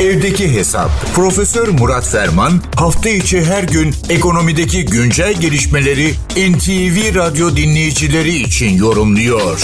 Evdeki Hesap. Profesör Murat Ferman hafta içi her gün ekonomideki güncel gelişmeleri NTV Radyo dinleyicileri için yorumluyor.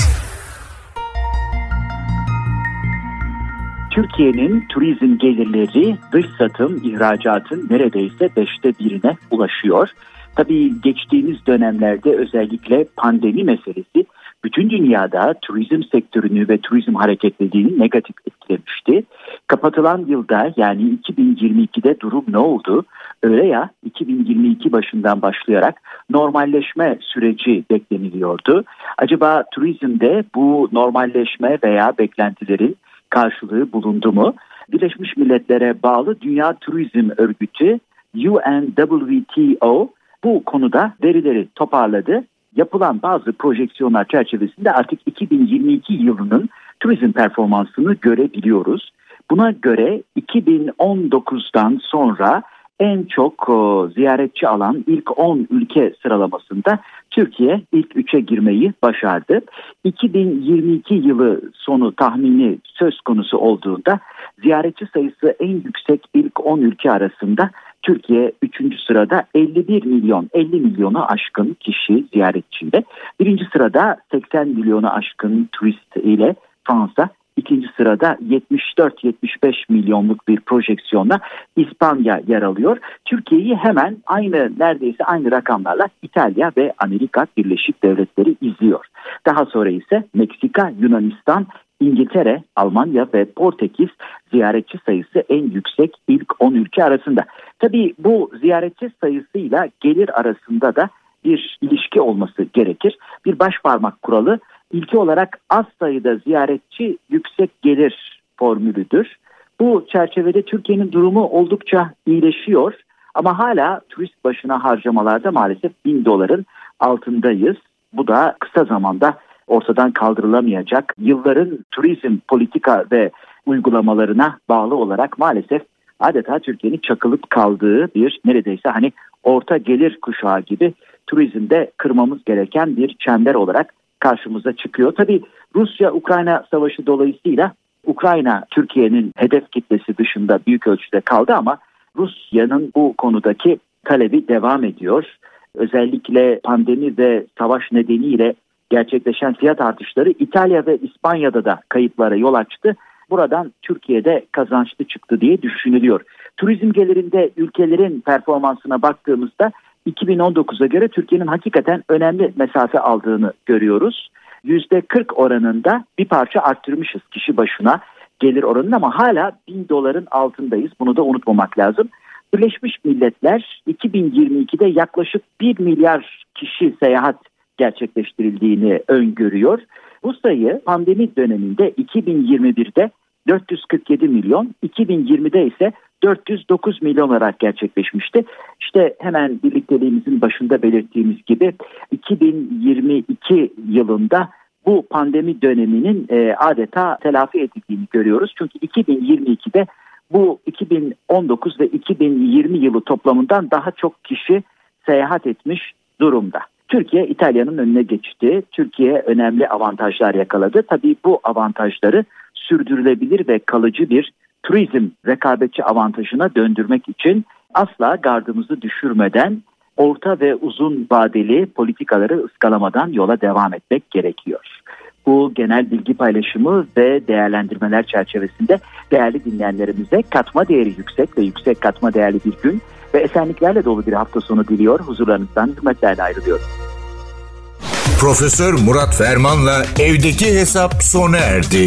Türkiye'nin turizm gelirleri dış satım ihracatın neredeyse beşte birine ulaşıyor. Tabii geçtiğimiz dönemlerde özellikle pandemi meselesi bütün dünyada turizm sektörünü ve turizm hareketliliğini negatif etkilemişti. Kapatılan yılda yani 2022'de durum ne oldu? Öyle ya 2022 başından başlayarak normalleşme süreci bekleniliyordu. Acaba turizmde bu normalleşme veya beklentilerin karşılığı bulundu mu? Birleşmiş Milletler'e bağlı Dünya Turizm Örgütü UNWTO bu konuda verileri toparladı. Yapılan bazı projeksiyonlar çerçevesinde artık 2022 yılının turizm performansını görebiliyoruz. Buna göre 2019'dan sonra en çok ziyaretçi alan ilk 10 ülke sıralamasında Türkiye ilk 3'e girmeyi başardı. 2022 yılı sonu tahmini söz konusu olduğunda ziyaretçi sayısı en yüksek ilk 10 ülke arasında Türkiye 3. sırada 51 milyon 50 milyonu aşkın kişi ziyaretçinde. Birinci sırada 80 milyonu aşkın turist ile Fransa İkinci sırada 74-75 milyonluk bir projeksiyonla İspanya yer alıyor. Türkiye'yi hemen aynı neredeyse aynı rakamlarla İtalya ve Amerika Birleşik Devletleri izliyor. Daha sonra ise Meksika, Yunanistan, İngiltere, Almanya ve Portekiz ziyaretçi sayısı en yüksek ilk 10 ülke arasında. Tabii bu ziyaretçi sayısıyla gelir arasında da bir ilişki olması gerekir. Bir baş parmak kuralı ilki olarak az sayıda ziyaretçi yüksek gelir formülüdür. Bu çerçevede Türkiye'nin durumu oldukça iyileşiyor ama hala turist başına harcamalarda maalesef bin doların altındayız. Bu da kısa zamanda ortadan kaldırılamayacak yılların turizm politika ve uygulamalarına bağlı olarak maalesef adeta Türkiye'nin çakılıp kaldığı bir neredeyse hani orta gelir kuşağı gibi turizmde kırmamız gereken bir çember olarak karşımıza çıkıyor. Tabii Rusya-Ukrayna savaşı dolayısıyla Ukrayna Türkiye'nin hedef kitlesi dışında büyük ölçüde kaldı ama Rusya'nın bu konudaki talebi devam ediyor. Özellikle pandemi ve savaş nedeniyle gerçekleşen fiyat artışları İtalya ve İspanya'da da kayıplara yol açtı. Buradan Türkiye'de kazançlı çıktı diye düşünülüyor. Turizm gelirinde ülkelerin performansına baktığımızda 2019'a göre Türkiye'nin hakikaten önemli mesafe aldığını görüyoruz. %40 oranında bir parça arttırmışız kişi başına gelir oranını ama hala 1000 doların altındayız. Bunu da unutmamak lazım. Birleşmiş Milletler 2022'de yaklaşık 1 milyar kişi seyahat gerçekleştirildiğini öngörüyor. Bu sayı pandemi döneminde 2021'de 447 milyon, 2020'de ise 409 milyon olarak gerçekleşmişti. İşte hemen birlikteliğimizin başında belirttiğimiz gibi 2022 yılında bu pandemi döneminin e, adeta telafi edildiğini görüyoruz. Çünkü 2022'de bu 2019 ve 2020 yılı toplamından daha çok kişi seyahat etmiş durumda. Türkiye İtalya'nın önüne geçti. Türkiye önemli avantajlar yakaladı. Tabii bu avantajları sürdürülebilir ve kalıcı bir turizm rekabetçi avantajına döndürmek için asla gardımızı düşürmeden orta ve uzun vadeli politikaları ıskalamadan yola devam etmek gerekiyor. Bu genel bilgi paylaşımı ve değerlendirmeler çerçevesinde değerli dinleyenlerimize katma değeri yüksek ve yüksek katma değerli bir gün ve esenliklerle dolu bir hafta sonu diliyor. Huzurlarınızdan hürmetlerle ayrılıyorum. Profesör Murat Ferman'la evdeki hesap sona erdi.